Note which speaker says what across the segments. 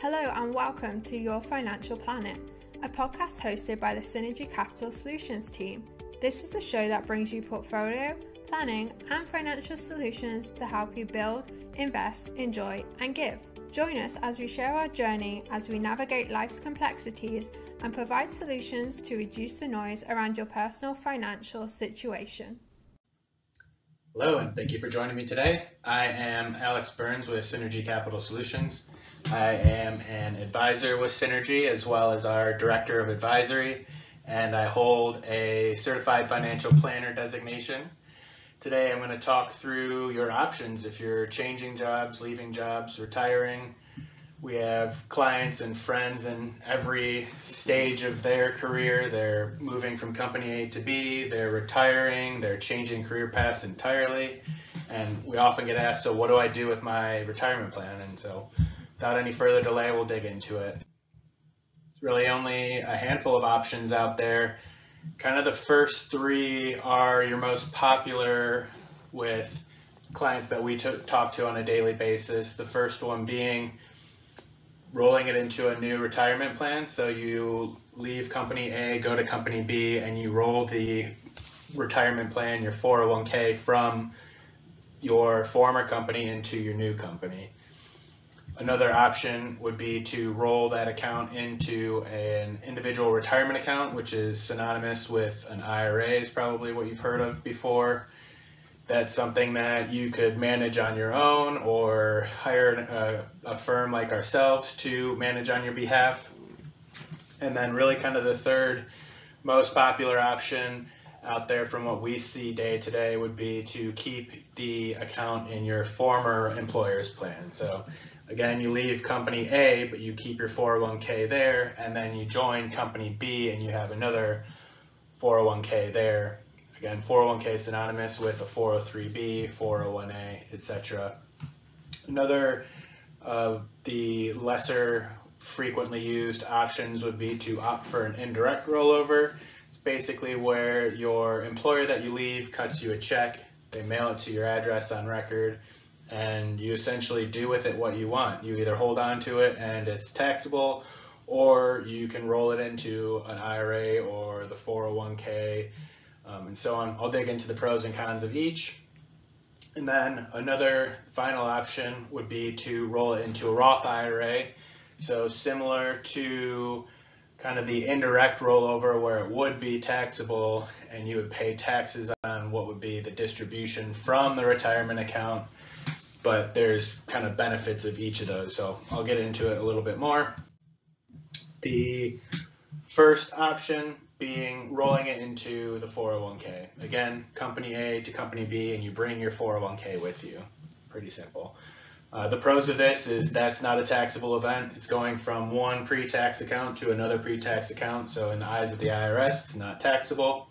Speaker 1: Hello and welcome to Your Financial Planet, a podcast hosted by the Synergy Capital Solutions team. This is the show that brings you portfolio, planning, and financial solutions to help you build, invest, enjoy, and give. Join us as we share our journey as we navigate life's complexities and provide solutions to reduce the noise around your personal financial situation.
Speaker 2: Hello, and thank you for joining me today. I am Alex Burns with Synergy Capital Solutions. I am an advisor with Synergy as well as our director of advisory, and I hold a certified financial planner designation. Today, I'm going to talk through your options if you're changing jobs, leaving jobs, retiring. We have clients and friends in every stage of their career. They're moving from company A to B, they're retiring, they're changing career paths entirely. And we often get asked, so what do I do with my retirement plan? And so without any further delay, we'll dig into it. It's really only a handful of options out there. Kind of the first three are your most popular with clients that we talk to on a daily basis. The first one being rolling it into a new retirement plan. So you leave company A, go to company B, and you roll the retirement plan, your 401k, from your former company into your new company. Another option would be to roll that account into an individual retirement account, which is synonymous with an IRA, is probably what you've heard of before. That's something that you could manage on your own or hire a, a firm like ourselves to manage on your behalf. And then, really, kind of the third most popular option out there from what we see day to day would be to keep the account in your former employer's plan. So Again, you leave company A, but you keep your 401k there, and then you join company B and you have another 401k there. Again, 401k synonymous with a 403b, 401a, etc. Another of the lesser frequently used options would be to opt for an indirect rollover. It's basically where your employer that you leave cuts you a check, they mail it to your address on record, and you essentially do with it what you want. You either hold on to it and it's taxable, or you can roll it into an IRA or the 401k um, and so on. I'll dig into the pros and cons of each. And then another final option would be to roll it into a Roth IRA. So similar to kind of the indirect rollover where it would be taxable and you would pay taxes on what would be the distribution from the retirement account but there's kind of benefits of each of those. So I'll get into it a little bit more. The first option being rolling it into the 401k. Again, company A to company B, and you bring your 401k with you. Pretty simple. Uh, the pros of this is that's not a taxable event. It's going from one pre-tax account to another pre-tax account. So in the eyes of the IRS, it's not taxable.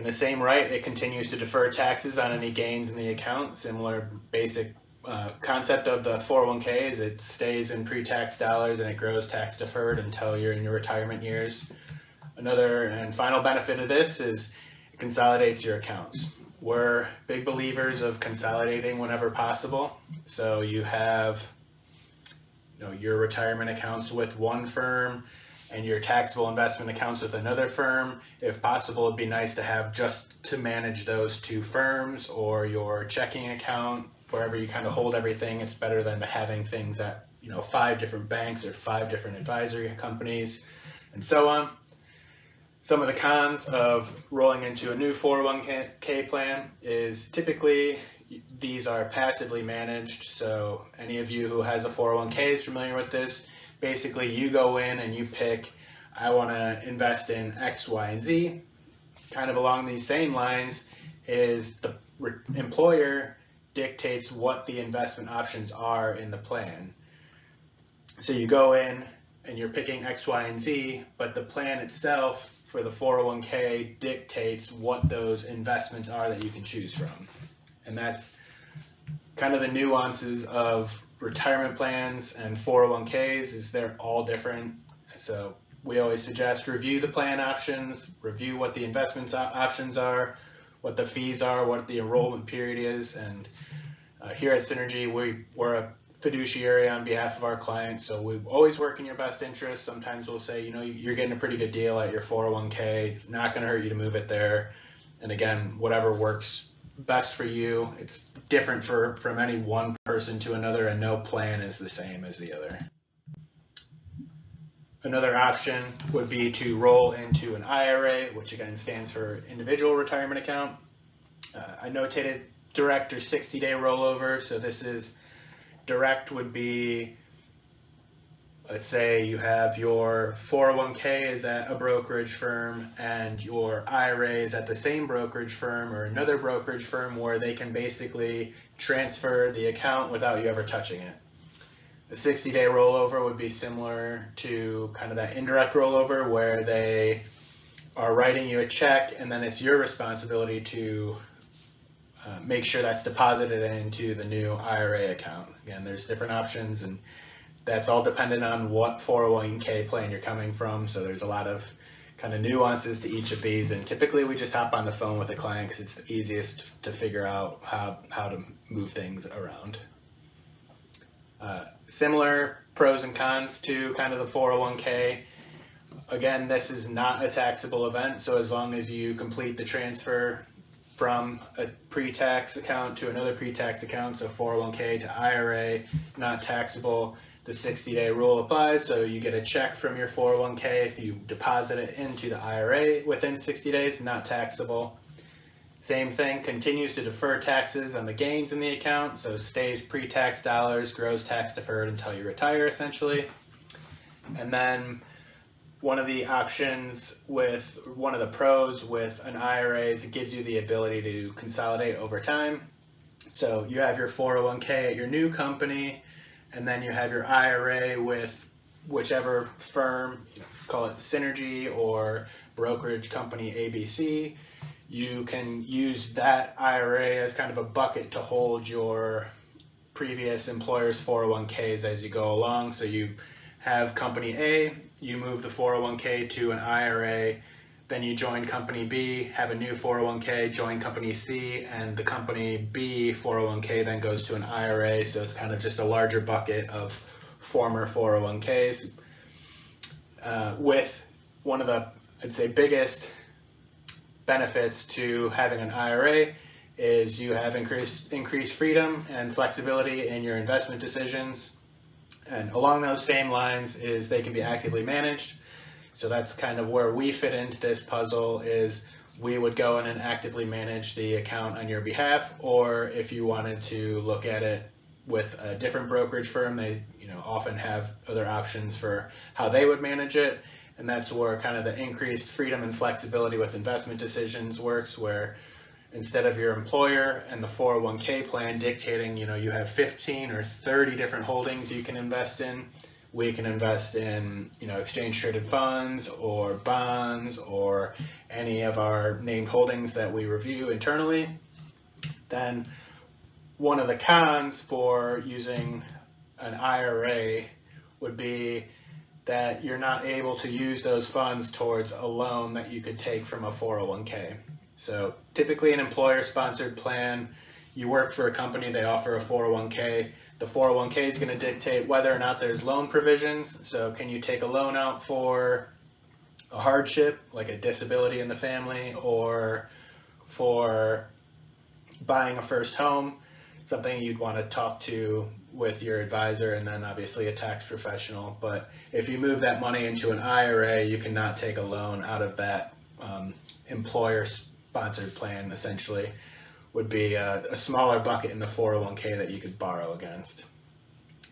Speaker 2: In the same right, it continues to defer taxes on any gains in the account. Similar basic uh, concept of the 401k is it stays in pre-tax dollars and it grows tax deferred until you're in your retirement years. Another and final benefit of this is it consolidates your accounts. We're big believers of consolidating whenever possible. So you have you know, your retirement accounts with one firm and your taxable investment accounts with another firm. If possible, it'd be nice to have just to manage those two firms or your checking account, wherever you kind of hold everything. It's better than having things at you know five different banks or five different advisory companies and so on. Some of the cons of rolling into a new 401k plan is typically these are passively managed. So any of you who has a 401k is familiar with this basically you go in and you pick, I want to invest in X, Y, and Z. Kind of along these same lines is the employer dictates what the investment options are in the plan. So you go in and you're picking X, Y, and Z, but the plan itself for the 401k dictates what those investments are that you can choose from. And that's kind of the nuances of retirement plans and 401ks is they're all different. So we always suggest review the plan options, review what the investments options are, what the fees are, what the enrollment period is, and uh, here at Synergy we, we're a fiduciary on behalf of our clients, so we always work in your best interest. Sometimes we'll say, you know, you're getting a pretty good deal at your 401k. It's not going to hurt you to move it there. And again, whatever works best for you. It's different for from any one person to another, and no plan is the same as the other. Another option would be to roll into an IRA, which again stands for individual retirement account. Uh, I notated direct or 60 day rollover. So this is direct would be, let's say you have your 401k is at a brokerage firm and your IRA is at the same brokerage firm or another brokerage firm where they can basically transfer the account without you ever touching it. A 60 day rollover would be similar to kind of that indirect rollover where they are writing you a check and then it's your responsibility to uh, make sure that's deposited into the new IRA account. Again, there's different options and that's all dependent on what 401k plan you're coming from. So there's a lot of kind of nuances to each of these. And typically we just hop on the phone with a client because it's the easiest to figure out how, how to move things around. Uh, similar pros and cons to kind of the 401k. Again, this is not a taxable event, so as long as you complete the transfer from a pre-tax account to another pre-tax account, so 401k to IRA, not taxable, the 60-day rule applies. So you get a check from your 401k if you deposit it into the IRA within 60 days, not taxable. Same thing, continues to defer taxes on the gains in the account, so stays pre-tax dollars, grows tax deferred until you retire essentially. And then one of the options with one of the pros with an IRA is it gives you the ability to consolidate over time. So you have your 401k at your new company, and then you have your IRA with whichever firm, call it Synergy or brokerage company ABC. You can use that IRA as kind of a bucket to hold your previous employer's 401ks as you go along. So you have company A, you move the 401k to an IRA, then you join company B, have a new 401k, join company C, and the company B 401k then goes to an IRA. So it's kind of just a larger bucket of former 401ks. Uh, with one of the, I'd say, biggest benefits to having an IRA is you have increased increased freedom and flexibility in your investment decisions. And along those same lines is they can be actively managed. So that's kind of where we fit into this puzzle is we would go in and actively manage the account on your behalf, or if you wanted to look at it with a different brokerage firm, they you know often have other options for how they would manage it. And that's where kind of the increased freedom and flexibility with investment decisions works, where instead of your employer and the 401k plan dictating, you know, you have 15 or 30 different holdings you can invest in. We can invest in, you know, exchange traded funds or bonds or any of our named holdings that we review internally. Then one of the cons for using an IRA would be that you're not able to use those funds towards a loan that you could take from a 401k. So typically an employer sponsored plan, you work for a company, they offer a 401k. The 401k is going to dictate whether or not there's loan provisions. So can you take a loan out for a hardship, like a disability in the family, or for buying a first home, something you'd want to talk to with your advisor and then obviously a tax professional. But if you move that money into an IRA, you cannot take a loan out of that um, employer sponsored plan essentially would be a, a, smaller bucket in the 401k that you could borrow against.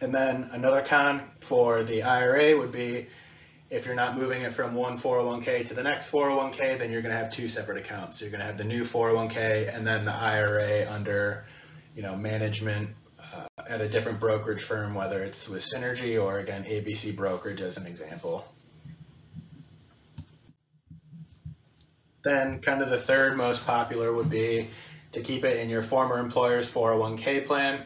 Speaker 2: And then another con for the IRA would be if you're not moving it from one 401k to the next 401k, then you're going to have two separate accounts. So you're going to have the new 401k and then the IRA under, you know, management uh, at a different brokerage firm, whether it's with Synergy or again ABC Brokerage as an example. Then kind of the third most popular would be to keep it in your former employer's 401k plan.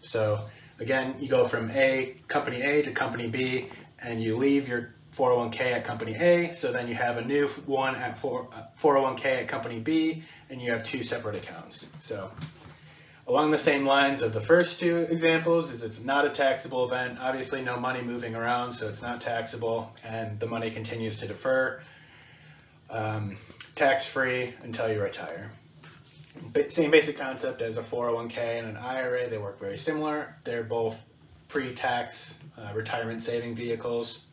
Speaker 2: So again, you go from A, company A to company B, and you leave your 401k at company A, so then you have a new one at 401k uh, at company B, and you have two separate accounts. So along the same lines of the first two examples is it's not a taxable event. Obviously no money moving around, so it's not taxable and the money continues to defer um, tax-free until you retire. Same basic concept as a 401k and an IRA. They work very similar. They're both pre-tax uh, retirement saving vehicles.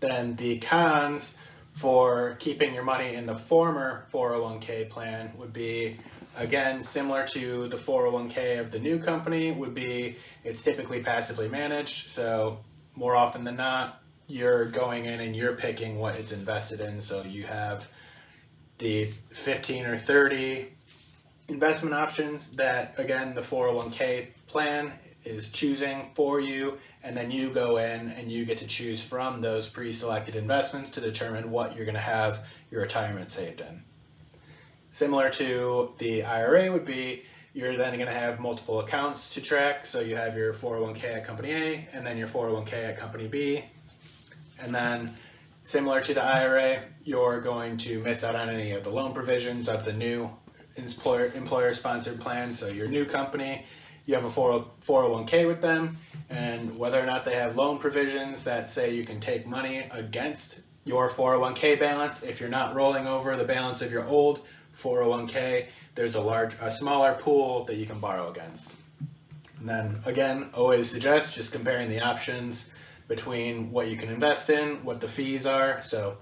Speaker 2: Then the cons for keeping your money in the former 401k plan would be Again, similar to the 401k of the new company would be it's typically passively managed. So more often than not, you're going in and you're picking what it's invested in. So you have the 15 or 30 investment options that again the 401k plan is choosing for you and then you go in and you get to choose from those pre-selected investments to determine what you're going to have your retirement saved in. Similar to the IRA would be you're then going to have multiple accounts to track. So you have your 401k at company A and then your 401k at company B. And then similar to the IRA, you're going to miss out on any of the loan provisions of the new employer sponsored plan. So your new company, you have a 401k with them and whether or not they have loan provisions that say you can take money against your 401k balance if you're not rolling over the balance of your old 401k, there's a large, a smaller pool that you can borrow against. And then again, always suggest just comparing the options between what you can invest in, what the fees are. So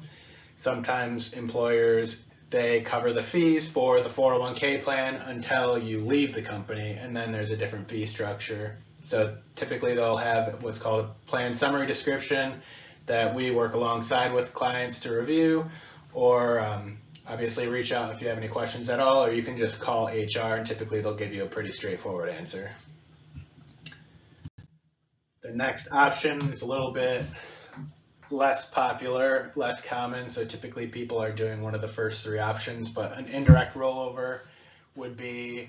Speaker 2: sometimes employers, they cover the fees for the 401k plan until you leave the company, and then there's a different fee structure. So typically they'll have what's called a plan summary description that we work alongside with clients to review, or um, obviously reach out if you have any questions at all, or you can just call HR and typically they'll give you a pretty straightforward answer. The next option is a little bit less popular, less common, so typically people are doing one of the first three options, but an indirect rollover would be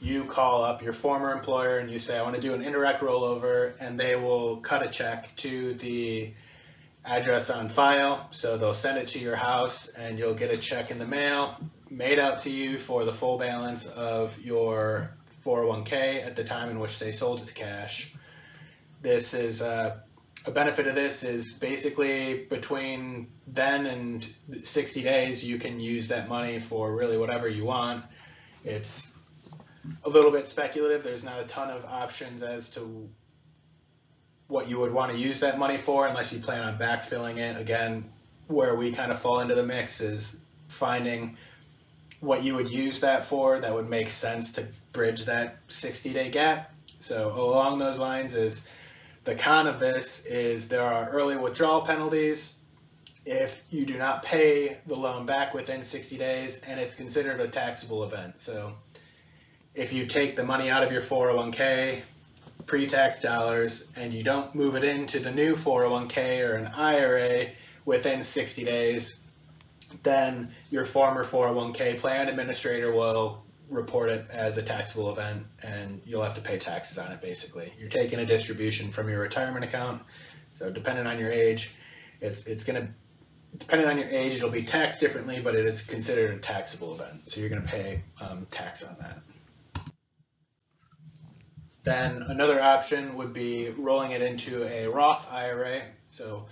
Speaker 2: you call up your former employer and you say, I want to do an indirect rollover, and they will cut a check to the address on file. So they'll send it to your house and you'll get a check in the mail made out to you for the full balance of your 401k at the time in which they sold it to cash. This is uh, a benefit of this is basically between then and 60 days you can use that money for really whatever you want. It's a little bit speculative. There's not a ton of options as to what you would want to use that money for unless you plan on backfilling it. Again, where we kind of fall into the mix is finding what you would use that for that would make sense to bridge that 60 day gap. So along those lines is the con of this is there are early withdrawal penalties if you do not pay the loan back within 60 days and it's considered a taxable event. So if you take the money out of your 401k pre-tax dollars and you don't move it into the new 401k or an IRA within 60 days, then your former 401k plan administrator will report it as a taxable event and you'll have to pay taxes on it basically. You're taking a distribution from your retirement account. So depending on your age, it's it's going to depending on your age, it'll be taxed differently, but it is considered a taxable event. So you're going to pay um, tax on that. Then another option would be rolling it into a Roth IRA. So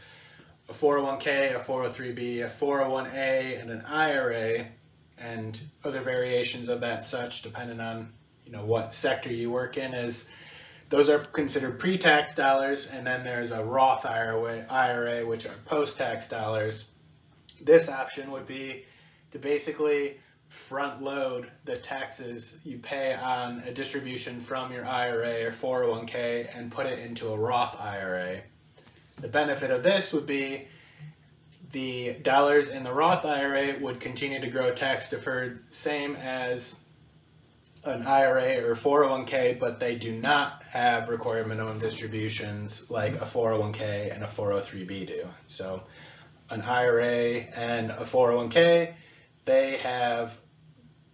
Speaker 2: a 401k, a 403b, a 401a, and an IRA, and other variations of that such, depending on you know what sector you work in, is those are considered pre-tax dollars, and then there's a Roth IRA, IRA which are post-tax dollars. This option would be to basically front load the taxes you pay on a distribution from your IRA or 401k and put it into a Roth IRA. The benefit of this would be the dollars in the Roth IRA would continue to grow tax deferred, same as an IRA or 401k, but they do not have required minimum distributions like a 401k and a 403b do. So an IRA and a 401k, they have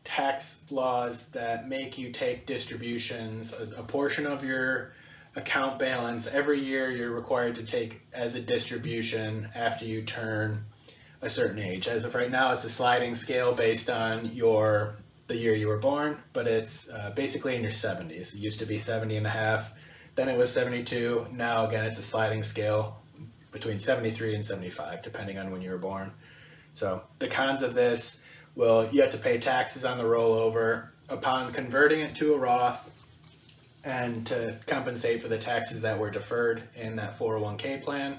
Speaker 2: tax laws that make you take distributions, a, a, portion of your account balance every year you're required to take as a distribution after you turn a certain age. As of right now, it's a sliding scale based on your the year you were born, but it's uh, basically in your 70s. It used to be 70 and a half, then it was 72. Now, again, it's a sliding scale between 73 and 75, depending on when you were born. So the cons of this well, you have to pay taxes on the rollover upon converting it to a Roth and to compensate for the taxes that were deferred in that 401k plan.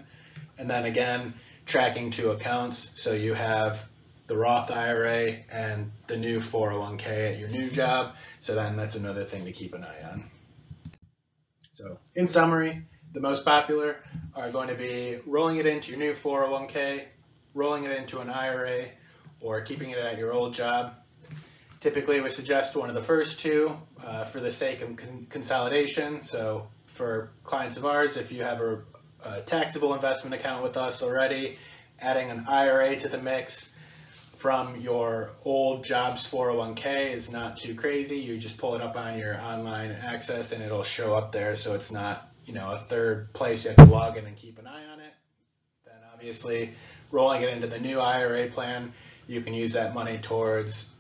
Speaker 2: And then again, tracking two accounts. So you have the Roth IRA and the new 401k at your new job. So then that's another thing to keep an eye on. So in summary, the most popular are going to be rolling it into your new 401k, rolling it into an IRA, or keeping it at your old job. Typically, we suggest one of the first two uh, for the sake of con- consolidation. So for clients of ours, if you have a, a taxable investment account with us already, adding an IRA to the mix from your old jobs 401k is not too crazy. You just pull it up on your online access and it'll show up there so it's not, you know, a third place you have to log in and keep an eye on it. Then obviously rolling it into the new IRA plan, you can use that money towards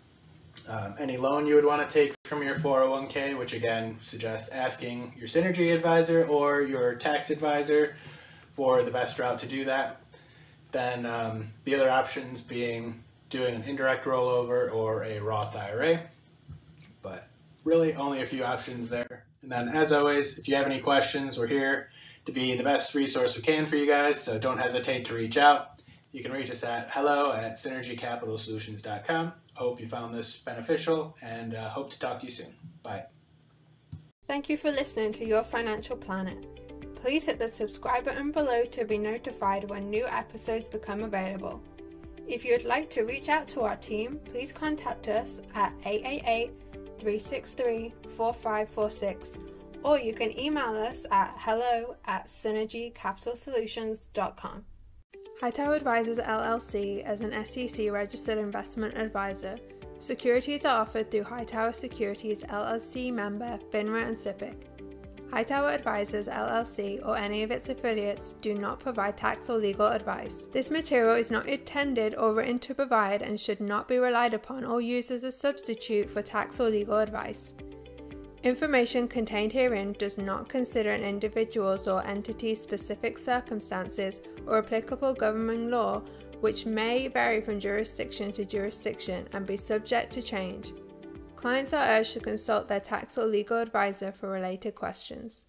Speaker 2: um, any loan you would want to take from your 401k, which again suggest asking your synergy advisor or your tax advisor for the best route to do that. Then um, the other options being doing an indirect rollover or a Roth IRA, but really only a few options there. And then as always, if you have any questions, we're here to be the best resource we can for you guys, so don't hesitate to reach out. You can reach us at hello at synergycapitalsolutions.com. Hope you found this beneficial and uh, hope to talk to you soon. Bye.
Speaker 1: Thank you for listening to Your Financial Planet. Please hit the subscribe button below to be notified when new episodes become available. If you would like to reach out to our team, please contact us at 888 363 4546 or you can email us at hello at synergycapitalsolutions.com. Hightower Advisors LLC is an SEC registered investment advisor. Securities are offered through Hightower Securities LLC member FINRA and SIPC. Hightower Advisors LLC or any of its affiliates do not provide tax or legal advice. This material is not intended or written to provide and should not be relied upon or used as a substitute for tax or legal advice. Information contained herein does not consider an individual's or entity's specific circumstances or applicable governing law, which may vary from jurisdiction to jurisdiction and be subject to change. Clients are urged to consult their tax or legal advisor for related questions.